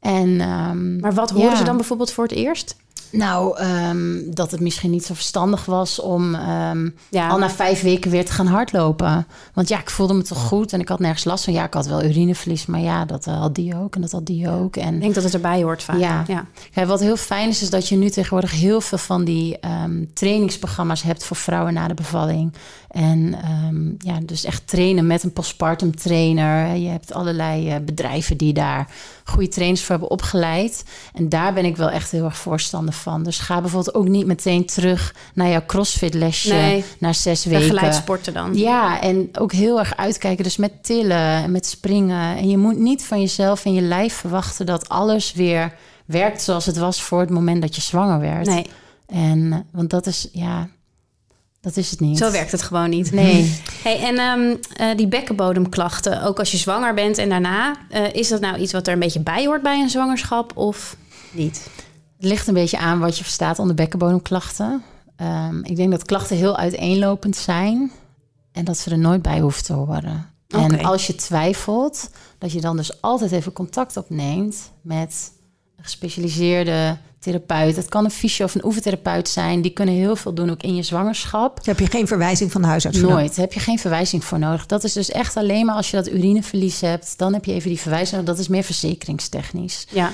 En, ehm, Maar wat horen ja. ze dan bijvoorbeeld voor het eerst? Nou, ehm, dat het misschien niet zo verstandig was om ehm, Ja. al na vijf weken weer te gaan hardlopen. Want ja, ik voelde me toch goed en ik had nergens last van. Ja, ik had wel urineverlies, maar ja, dat eh, had die ook en dat had die ook. En Ik denk dat het erbij hoort vaak. Ja. ja. Wat heel fijn is, is dat je nu tegenwoordig heel veel van die ehm, trainingsprogramma's hebt voor vrouwen na de bevalling. En ja, dus echt trainen met een postpartum trainer. Je hebt allerlei eh, bedrijven die daar goede trainers voor hebben opgeleid. En daar ben ik wel echt heel erg voorstander van. Dus ga bijvoorbeeld ook niet meteen terug naar jouw crossfit lesje Nee. na zes weken. Begeleid sporten dan. Ja, en ook heel erg uitkijken. Dus met tillen en met springen. En je moet niet van jezelf en je lijf verwachten dat alles weer werkt zoals het was voor het moment dat je zwanger werd. Nee, En, want dat is, ja, dat is het niet. zo werkt het gewoon niet. Nee. Hey, en ehm, eh, die bekkenbodemklachten, ook als je zwanger bent en daarna, eh, is dat nou iets wat er een beetje bij hoort bij een zwangerschap of niet? Het ligt een beetje aan wat je verstaat onder bekkenbodemklachten. Ehm, ik denk dat klachten heel uiteenlopend zijn en dat ze er nooit bij hoeven te horen. En als je twijfelt, dat je dan dus altijd even contact opneemt met een gespecialiseerde therapeut. Het kan een fysio of een oefentherapeut zijn. Die kunnen heel veel doen, ook in je zwangerschap. Heb je geen verwijzing van de huisarts Nooit. Heb je geen verwijzing voor nodig. Dat is dus echt alleen maar als je dat urineverlies hebt. Dan heb je even die verwijzing. Dat is meer verzekeringstechnisch. Ja,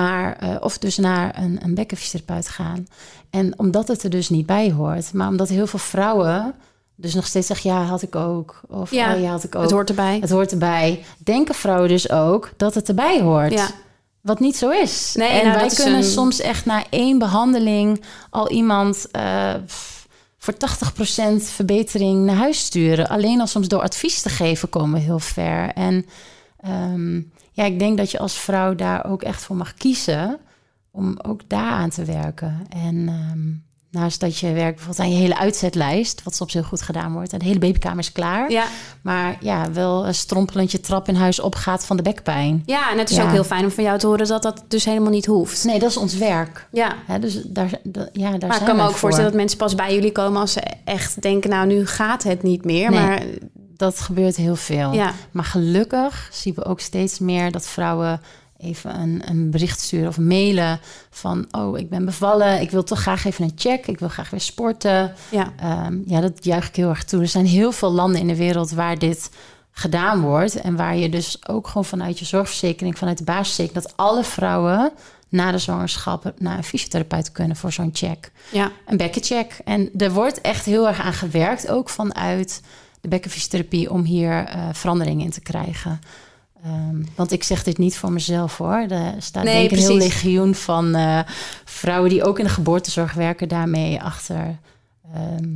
Maar, eh, of dus naar een, een bekkenfysiotherapeut gaan. En omdat het er dus niet bij hoort. Maar omdat heel veel vrouwen dus nog steeds zeggen... ja, had ik ook. Of Ja, oh, ja, had ik ook. het hoort erbij. Het hoort erbij. Denken vrouwen dus ook dat het erbij hoort. Ja. Wat niet zo is. Nee, en nou, wij kunnen een- soms echt na één behandeling... al iemand eh, voor 80% verbetering naar huis sturen. Alleen al soms door advies te geven komen we heel ver. En ehm, ja, ik denk dat je als vrouw daar ook echt voor mag kiezen... om ook daar aan te werken. En ehm, naast dat je werkt bijvoorbeeld aan je hele uitzetlijst... wat soms heel goed gedaan wordt... en de hele babykamer is klaar... ja. Maar ja, wel een strompelend je trap in huis opgaat van de bekpijn. ja en het is Ja. ook heel fijn om van jou te horen dat dat dus helemaal niet hoeft. Nee, dat is ons werk. Ja, dus daar, da- ja, daar maar ik kan me ook voor. voorstellen dat mensen pas bij jullie komen als ze echt denken, nou nu gaat het niet meer. Nee. Maar dat gebeurt heel veel. Ja. Maar gelukkig zien we ook steeds meer dat vrouwen even een, een bericht sturen of mailen van... oh, ik ben bevallen, ik wil toch graag even een check, ik wil graag weer sporten. Ja. Ehm, ja, dat juich ik heel erg toe. Er zijn heel veel landen in de wereld waar dit gedaan wordt... en waar je dus ook gewoon vanuit je zorgverzekering, vanuit de basisverzekering... dat alle vrouwen na de zwangerschap naar een fysiotherapeut kunnen voor zo'n check Ja. een bekkencheck. En er wordt echt heel erg aan gewerkt, ook vanuit de bekkenfysiotherapie, om hier eh verandering in te krijgen. Ehm, want ik zeg dit niet voor mezelf hoor. Er staat Nee, denk ik een heel legioen van eh, vrouwen die ook in de geboortezorg werken, daarmee achter ehm,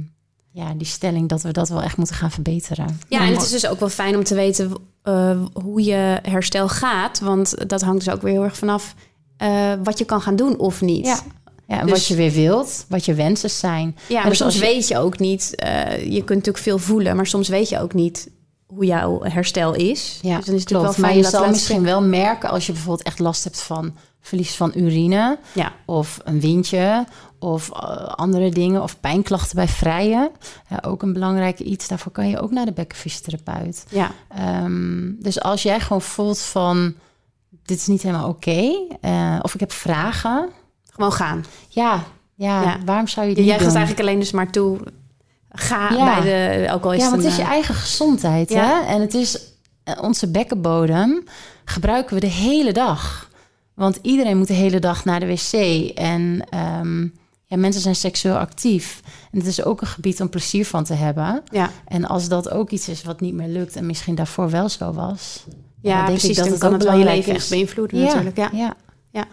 ja, die stelling dat we dat wel echt moeten gaan verbeteren. Ja, en het is dus ook wel fijn om te weten eh, hoe je herstel gaat. Want dat hangt dus ook weer heel erg vanaf eh, wat je kan gaan doen of niet. Ja. Ja, en Dus- wat je weer wilt, wat je wensen zijn. Ja, maar dus soms je- weet je ook niet. eh, je kunt natuurlijk veel voelen, maar soms weet je ook niet hoe jouw herstel is. Ja, dus dan is het klopt. wel maar je dat zal misschien wel merken als je bijvoorbeeld echt last hebt van verlies van urine Ja. of een windje of eh, andere dingen of pijnklachten bij vrijen. Ja, ook een belangrijk iets. Daarvoor kan je ook naar de bekkenfysiotherapeut. Ja, Ehm, dus als jij gewoon voelt van dit is niet helemaal oké eh, of ik heb vragen, gewoon gaan. ja, ja, Ja. waarom zou je Ja, die jij doen? gaat eigenlijk alleen dus maar toe. Ga Ja. bij de, ook al is Ja, want het is je eh, eigen gezondheid. Ja. Hè? En het is eh, onze bekkenbodem gebruiken we de hele dag. Want iedereen moet de hele dag naar de wc. En ehm, ja, mensen zijn seksueel actief. En het is ook een gebied om plezier van te hebben. Ja, En als dat ook iets is wat niet meer lukt en misschien daarvoor wel zo was. ja denk ik precies. dat dan het kan het wel je leven echt beïnvloeden natuurlijk. Ja. ja.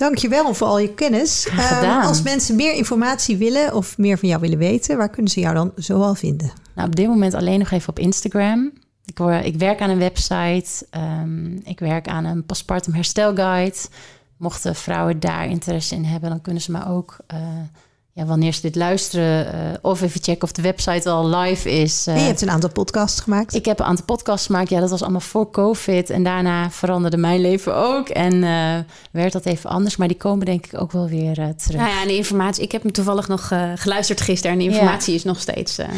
Dankjewel voor al je kennis. Ehm, als mensen meer informatie willen of meer van jou willen weten, waar kunnen ze jou dan zoal vinden? Nou, op dit moment alleen nog even op Instagram. Ik, word, ik werk aan een website. ehm, ik werk aan een postpartum herstelguide. Mochten vrouwen daar interesse in hebben, dan kunnen ze me ook, eh, ja, wanneer ze dit luisteren, eh, of even checken of de website al live is. eh. en je hebt een aantal podcasts gemaakt. ik heb een aantal podcasts gemaakt. Ja, dat was allemaal voor COVID. En daarna veranderde mijn leven ook. En eh, werd dat even anders. Maar die komen denk ik ook wel weer eh, terug. Nou ja, en de informatie. Ik heb hem toevallig nog eh, geluisterd gisteren. En de informatie is nog steeds. eh,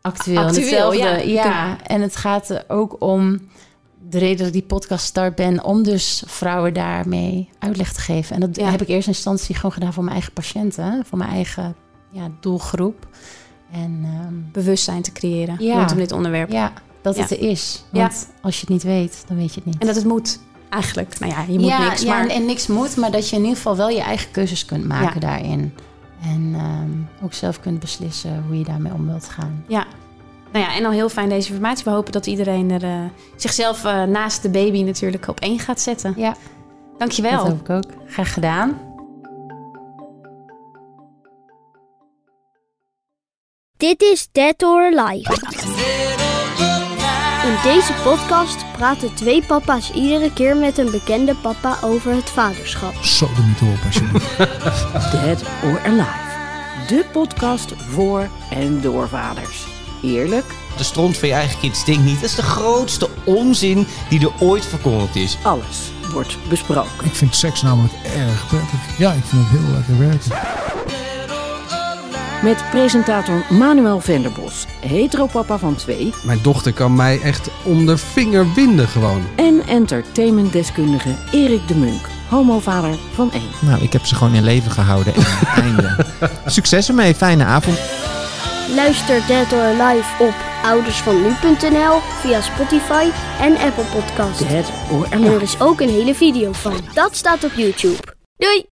actueel. en Actueel, hetzelfde. ja. Ja, en het gaat er ook om de reden dat ik die podcast start ben, om dus vrouwen daarmee uitleg te geven. En dat Ja. heb ik eerst in instantie gewoon gedaan voor mijn eigen patiënten, voor mijn eigen ja, doelgroep. En ehm, bewustzijn te creëren Ja. rondom dit onderwerp. ja, dat Ja. het er is. Ja. Want als je het niet weet, dan weet je het niet. En dat het moet. Eigenlijk. Nou ja, je moet ja, niks. ja, maar en, en niks moet, maar dat je in ieder geval wel je eigen keuzes kunt maken Ja. daarin. En ehm, ook zelf kunt beslissen hoe je daarmee om wilt gaan. Ja. Nou ja, en al heel fijn deze informatie. We hopen dat iedereen er eh, zichzelf eh, naast de baby natuurlijk op één gaat zetten. Ja, Dankjewel. dat hoop ik ook. Graag gedaan. Dit is Dead or Alive. In deze podcast praten twee papa's iedere keer met een bekende papa over het vaderschap. Zo de niet op alsjeblieft. Dead or Alive. De podcast voor en door vaders. Eerlijk, De stront van je eigen kind stinkt niet. Dat is de grootste onzin die er ooit verkondigd is. alles wordt besproken. ik vind seks namelijk erg prettig. Ja, ik vind het heel lekker werken. Met presentator Manuel Venderbos, heteropapa van twee... Mijn dochter kan mij echt om de vinger winden gewoon. en entertainmentdeskundige Erik de Munk, homovader van één. Nou, ik heb ze gewoon in leven gehouden. En einde. Succes ermee. Fijne avond. Luister Dead or Alive op oudersvannu.nl via Spotify en Apple Podcasts. Dead or En er Alive. is ook een hele video van. Dat staat op YouTube. Doei!